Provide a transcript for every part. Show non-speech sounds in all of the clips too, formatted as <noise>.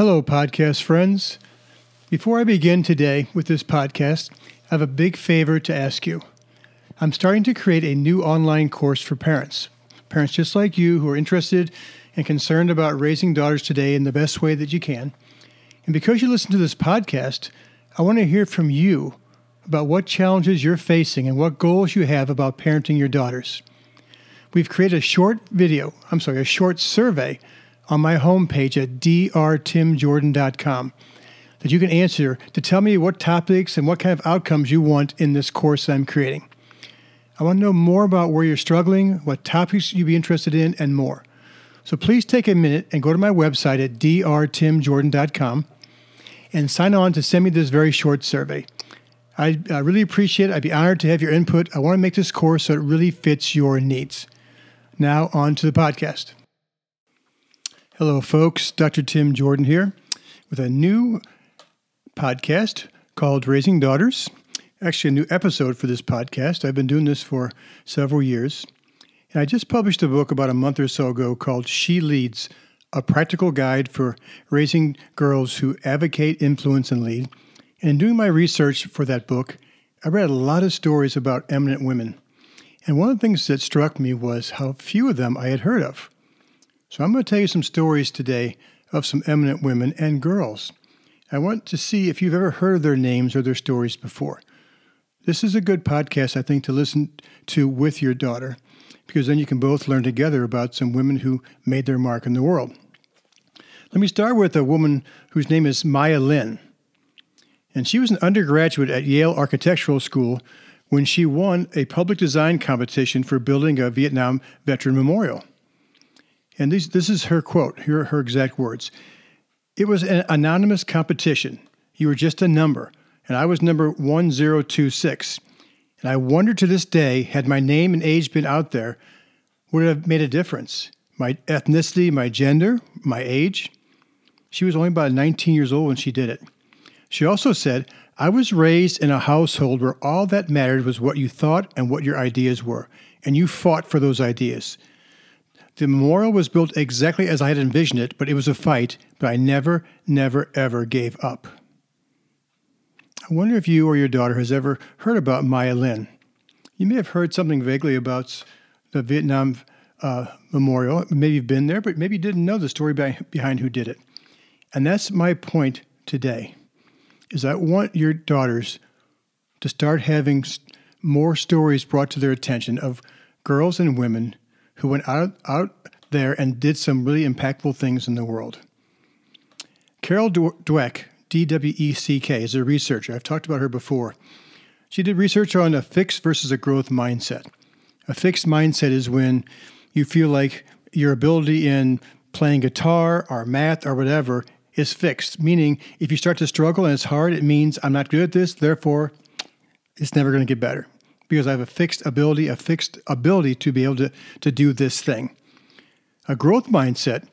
Hello, podcast friends. Before I begin today with this podcast, I have a big favor to ask you. I'm starting to create a new online course for parents, parents just like you who are interested and concerned about raising daughters today in the best way that you can. And because you listen to this podcast, I want to hear from you about what challenges you're facing and what goals you have about parenting your daughters. We've created a short video, I'm sorry, a short survey on my homepage at drtimjordan.com that you can answer to tell me what topics and what kind of outcomes you want in this course I'm creating. I want to know more about where you're struggling, what topics you'd be interested in, and more. So please take a minute and go to my website at drtimjordan.com and sign on to send me this very short survey. I, I really appreciate it. I'd be honored to have your input. I want to make this course so it really fits your needs. Now, on to the podcast. Hello, folks. Dr. Tim Jordan here with a new podcast called Raising Daughters. Actually, a new episode for this podcast. I've been doing this for several years. And I just published a book about a month or so ago called She Leads A Practical Guide for Raising Girls Who Advocate, Influence, and Lead. And in doing my research for that book, I read a lot of stories about eminent women. And one of the things that struck me was how few of them I had heard of. So I'm going to tell you some stories today of some eminent women and girls. I want to see if you've ever heard their names or their stories before. This is a good podcast, I think, to listen to with your daughter, because then you can both learn together about some women who made their mark in the world. Let me start with a woman whose name is Maya Lin. And she was an undergraduate at Yale Architectural School when she won a public design competition for building a Vietnam veteran memorial. And these, this is her quote. Here are her exact words. It was an anonymous competition. You were just a number, and I was number 1026. And I wonder to this day, had my name and age been out there, would it have made a difference? My ethnicity, my gender, my age? She was only about 19 years old when she did it. She also said, I was raised in a household where all that mattered was what you thought and what your ideas were, and you fought for those ideas. The memorial was built exactly as I had envisioned it, but it was a fight, but I never, never, ever gave up. I wonder if you or your daughter has ever heard about Maya Lin. You may have heard something vaguely about the Vietnam uh, memorial. Maybe you've been there, but maybe you didn't know the story behind who did it. And that's my point today. Is I want your daughters to start having more stories brought to their attention of girls and women who went out, out there and did some really impactful things in the world. Carol Dweck, D W E C K, is a researcher. I've talked about her before. She did research on a fixed versus a growth mindset. A fixed mindset is when you feel like your ability in playing guitar or math or whatever is fixed, meaning if you start to struggle and it's hard, it means I'm not good at this, therefore it's never going to get better because I have a fixed ability, a fixed ability to be able to, to do this thing. A growth mindset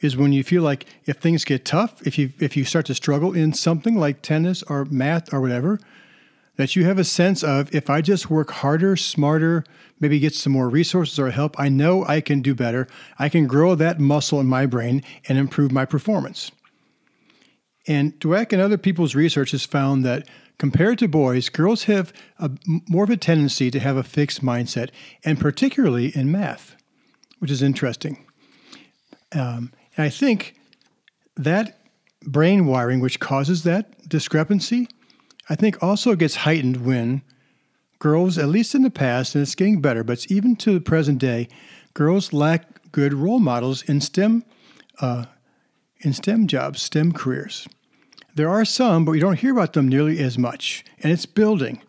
is when you feel like if things get tough, if you if you start to struggle in something like tennis or math or whatever, that you have a sense of if I just work harder, smarter, maybe get some more resources or help, I know I can do better. I can grow that muscle in my brain and improve my performance. And Dweck and other people's research has found that Compared to boys, girls have a, more of a tendency to have a fixed mindset, and particularly in math, which is interesting. Um, and I think that brain wiring, which causes that discrepancy, I think also gets heightened when girls, at least in the past, and it's getting better, but even to the present day, girls lack good role models in STEM, uh, in STEM jobs, STEM careers. There are some, but we don't hear about them nearly as much, and it's building.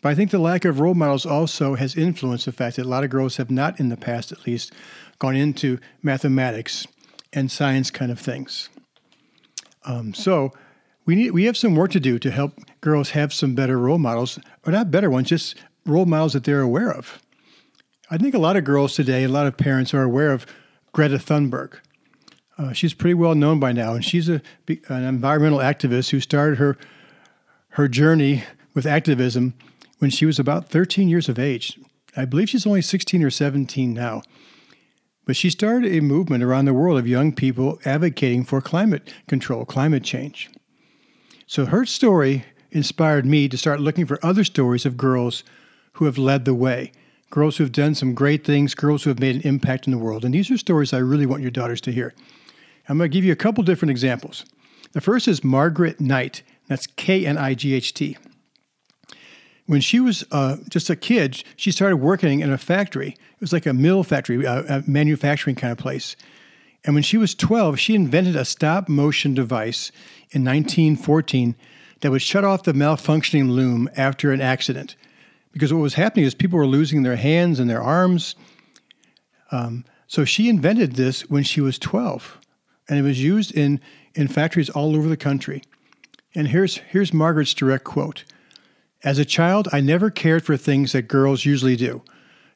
But I think the lack of role models also has influenced the fact that a lot of girls have not, in the past at least, gone into mathematics and science kind of things. Um, so we need we have some work to do to help girls have some better role models, or not better ones, just role models that they're aware of. I think a lot of girls today, a lot of parents are aware of Greta Thunberg. Uh, she's pretty well known by now, and she's a, an environmental activist who started her her journey with activism when she was about 13 years of age. I believe she's only 16 or 17 now. But she started a movement around the world of young people advocating for climate control, climate change. So her story inspired me to start looking for other stories of girls who have led the way, girls who have done some great things, girls who have made an impact in the world. And these are stories I really want your daughters to hear. I'm going to give you a couple different examples. The first is Margaret Knight. That's K N I G H T. When she was uh, just a kid, she started working in a factory. It was like a mill factory, a, a manufacturing kind of place. And when she was 12, she invented a stop motion device in 1914 that would shut off the malfunctioning loom after an accident. Because what was happening is people were losing their hands and their arms. Um, so she invented this when she was 12, and it was used in, in factories all over the country. And here's, here's Margaret's direct quote As a child, I never cared for things that girls usually do.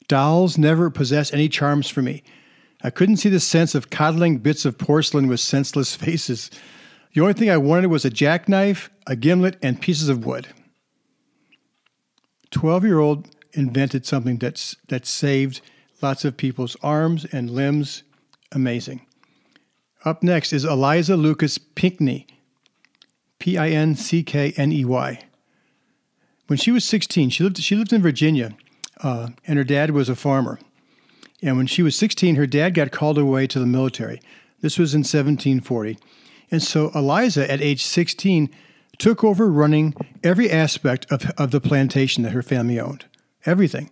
Dolls never possessed any charms for me. I couldn't see the sense of coddling bits of porcelain with senseless <laughs> faces. The only thing I wanted was a jackknife, a gimlet, and pieces of wood. 12 year old invented something that's, that saved lots of people's arms and limbs. Amazing. Up next is Eliza Lucas Pinckney, P I N C K N E Y. When she was 16, she lived, she lived in Virginia, uh, and her dad was a farmer. And when she was 16, her dad got called away to the military. This was in 1740. And so Eliza, at age 16, took over running every aspect of, of the plantation that her family owned, everything.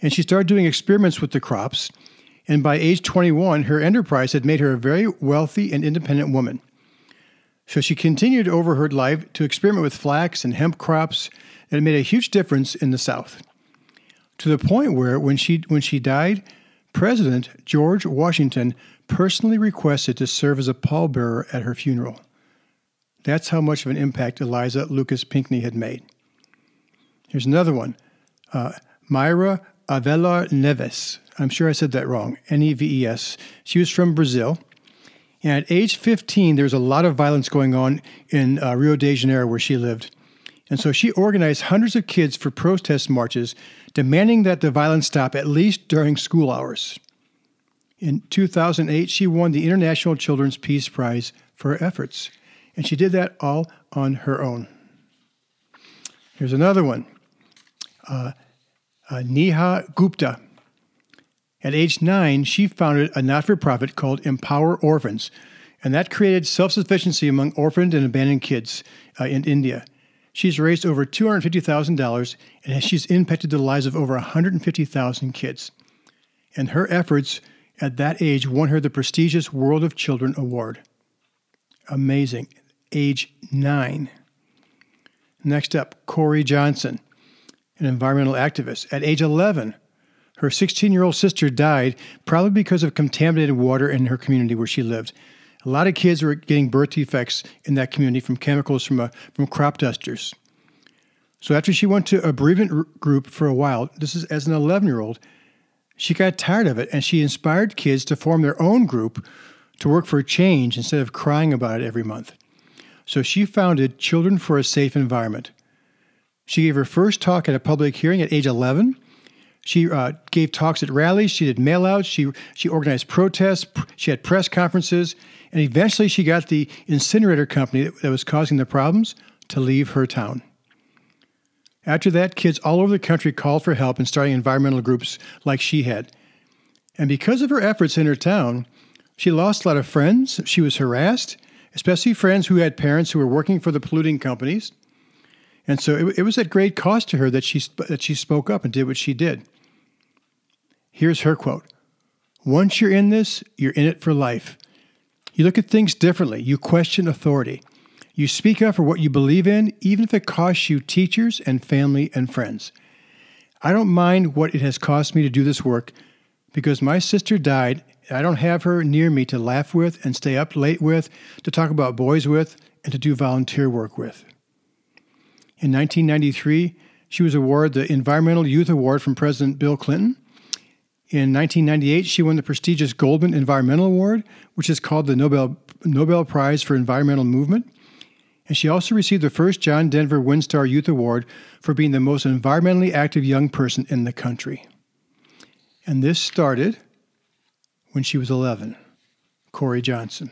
And she started doing experiments with the crops. And by age 21, her enterprise had made her a very wealthy and independent woman. So she continued over her life to experiment with flax and hemp crops, and it made a huge difference in the South. To the point where, when she, when she died, President George Washington personally requested to serve as a pallbearer at her funeral. That's how much of an impact Eliza Lucas Pinckney had made. Here's another one uh, Mayra Avelar Neves. I'm sure I said that wrong. N E V E S. She was from Brazil. And at age 15, there was a lot of violence going on in uh, Rio de Janeiro, where she lived. And so she organized hundreds of kids for protest marches, demanding that the violence stop at least during school hours. In 2008, she won the International Children's Peace Prize for her efforts, and she did that all on her own. Here's another one uh, uh, Neha Gupta. At age nine, she founded a not for profit called Empower Orphans, and that created self sufficiency among orphaned and abandoned kids uh, in India. She's raised over $250,000 and she's impacted the lives of over 150,000 kids. And her efforts at that age won her the prestigious World of Children Award. Amazing. Age nine. Next up, Kory Johnson, an environmental activist. At age 11, her 16 year old sister died, probably because of contaminated water in her community where she lived. A lot of kids were getting birth defects in that community from chemicals from, a, uh, from crop dusters. So after she went to a bereavement group for a while, this is as an 11 year old, she got tired of it and she inspired kids to form their own group to work for change instead of crying about it every month. So she founded Children for a Safe Environment. She gave her first talk at a public hearing at age 11. She uh, gave talks at rallies. She did mailouts. She, she organized protests. She had press conferences. And eventually she got the incinerator company that, that was causing the problems to leave her town. After that, kids all over the country called for help in starting environmental groups like she had. And because of her efforts in her town, she lost a lot of friends. She was harassed, especially friends who had parents who were working for the polluting companies. And so it, it was at great cost to her that she, that she spoke up and did what she did. Here's her quote Once you're in this, you're in it for life. You look at things differently, you question authority. You speak up for what you believe in, even if it costs you teachers and family and friends. I don't mind what it has cost me to do this work because my sister died. I don't have her near me to laugh with and stay up late with, to talk about boys with, and to do volunteer work with. In 1993, she was awarded the Environmental Youth Award from President Bill Clinton. In 1998, she won the prestigious Goldman Environmental Award, which is called the Nobel, Nobel Prize for Environmental Movement and she also received the first John Denver Windstar Youth Award for being the most environmentally active young person in the country. And this started when she was 11. Kory Johnson.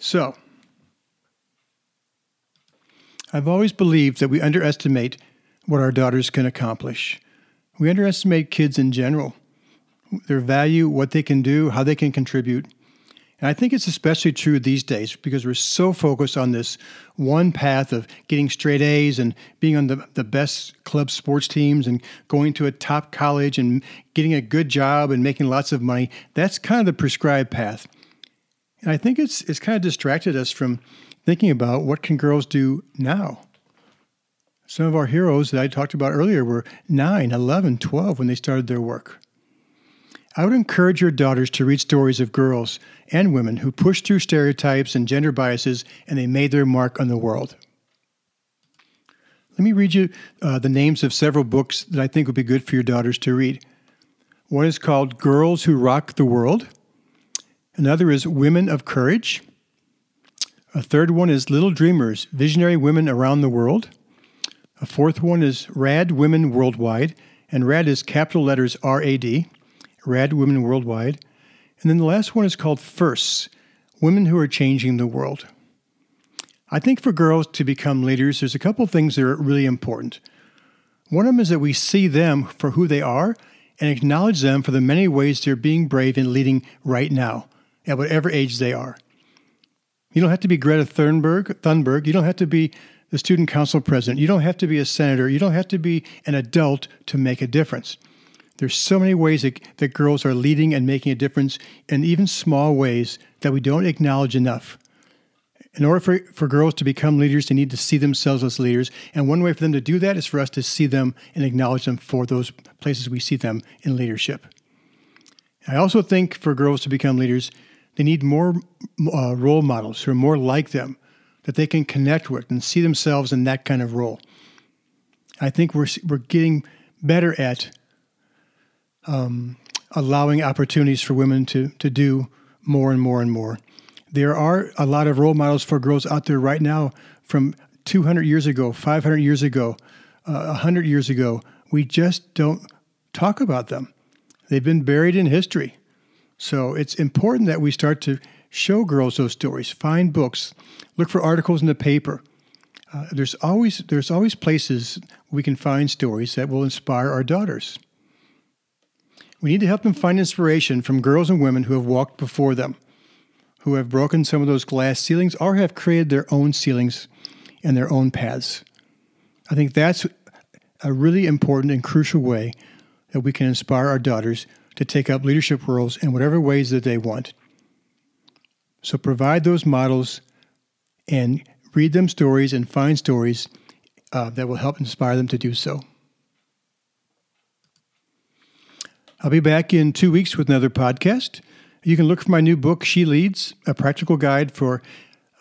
So, I've always believed that we underestimate what our daughters can accomplish. We underestimate kids in general, their value, what they can do, how they can contribute. And I think it's especially true these days because we're so focused on this one path of getting straight A's and being on the, the best club sports teams and going to a top college and getting a good job and making lots of money. That's kind of the prescribed path. And I think it's, it's kind of distracted us from thinking about what can girls do now. Some of our heroes that I talked about earlier were 9, 11, 12 when they started their work. I would encourage your daughters to read stories of girls and women who pushed through stereotypes and gender biases and they made their mark on the world. Let me read you uh, the names of several books that I think would be good for your daughters to read. One is called Girls Who Rock the World. Another is Women of Courage. A third one is Little Dreamers Visionary Women Around the World. A fourth one is Rad Women Worldwide, and RAD is capital letters R A D. Rad Women Worldwide. And then the last one is called Firsts Women Who Are Changing the World. I think for girls to become leaders, there's a couple things that are really important. One of them is that we see them for who they are and acknowledge them for the many ways they're being brave and leading right now, at whatever age they are. You don't have to be Greta Thunberg, Thunberg. You don't have to be the student council president. You don't have to be a senator. You don't have to be an adult to make a difference. There's so many ways that, that girls are leading and making a difference in even small ways that we don't acknowledge enough. In order for, for girls to become leaders, they need to see themselves as leaders. And one way for them to do that is for us to see them and acknowledge them for those places we see them in leadership. I also think for girls to become leaders, they need more uh, role models who are more like them, that they can connect with and see themselves in that kind of role. I think we're, we're getting better at um, allowing opportunities for women to, to do more and more and more. There are a lot of role models for girls out there right now from 200 years ago, 500 years ago, uh, 100 years ago. We just don't talk about them. They've been buried in history. So it's important that we start to show girls those stories, find books, look for articles in the paper. Uh, there's always there's always places we can find stories that will inspire our daughters. We need to help them find inspiration from girls and women who have walked before them, who have broken some of those glass ceilings or have created their own ceilings and their own paths. I think that's a really important and crucial way that we can inspire our daughters to take up leadership roles in whatever ways that they want. So provide those models and read them stories and find stories uh, that will help inspire them to do so. I'll be back in two weeks with another podcast. You can look for my new book, She Leads, a practical guide for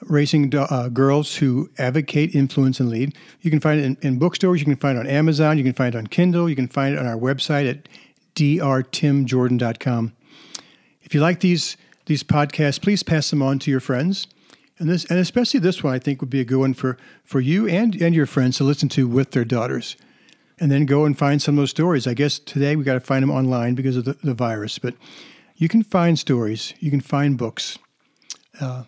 raising uh, girls who advocate, influence, and lead. You can find it in, in, bookstores. You can find it on Amazon. You can find it on Kindle. You can find it on our website at drtimjordan.com. If you like these these podcasts, please pass them on to your friends. And this, and especially this one, I think would be a good one for, for you and, and your friends to listen to with their daughters and then go and find some of those stories. I guess today we got to find them online because of the, the, virus, but you can find stories, you can find books uh,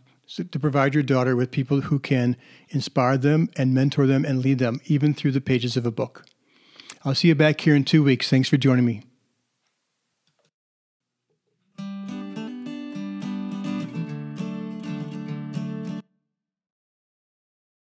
to provide your daughter with people who can inspire them and mentor them and lead them, even through the pages of a book. I'll see you back here in two weeks. Thanks for joining me.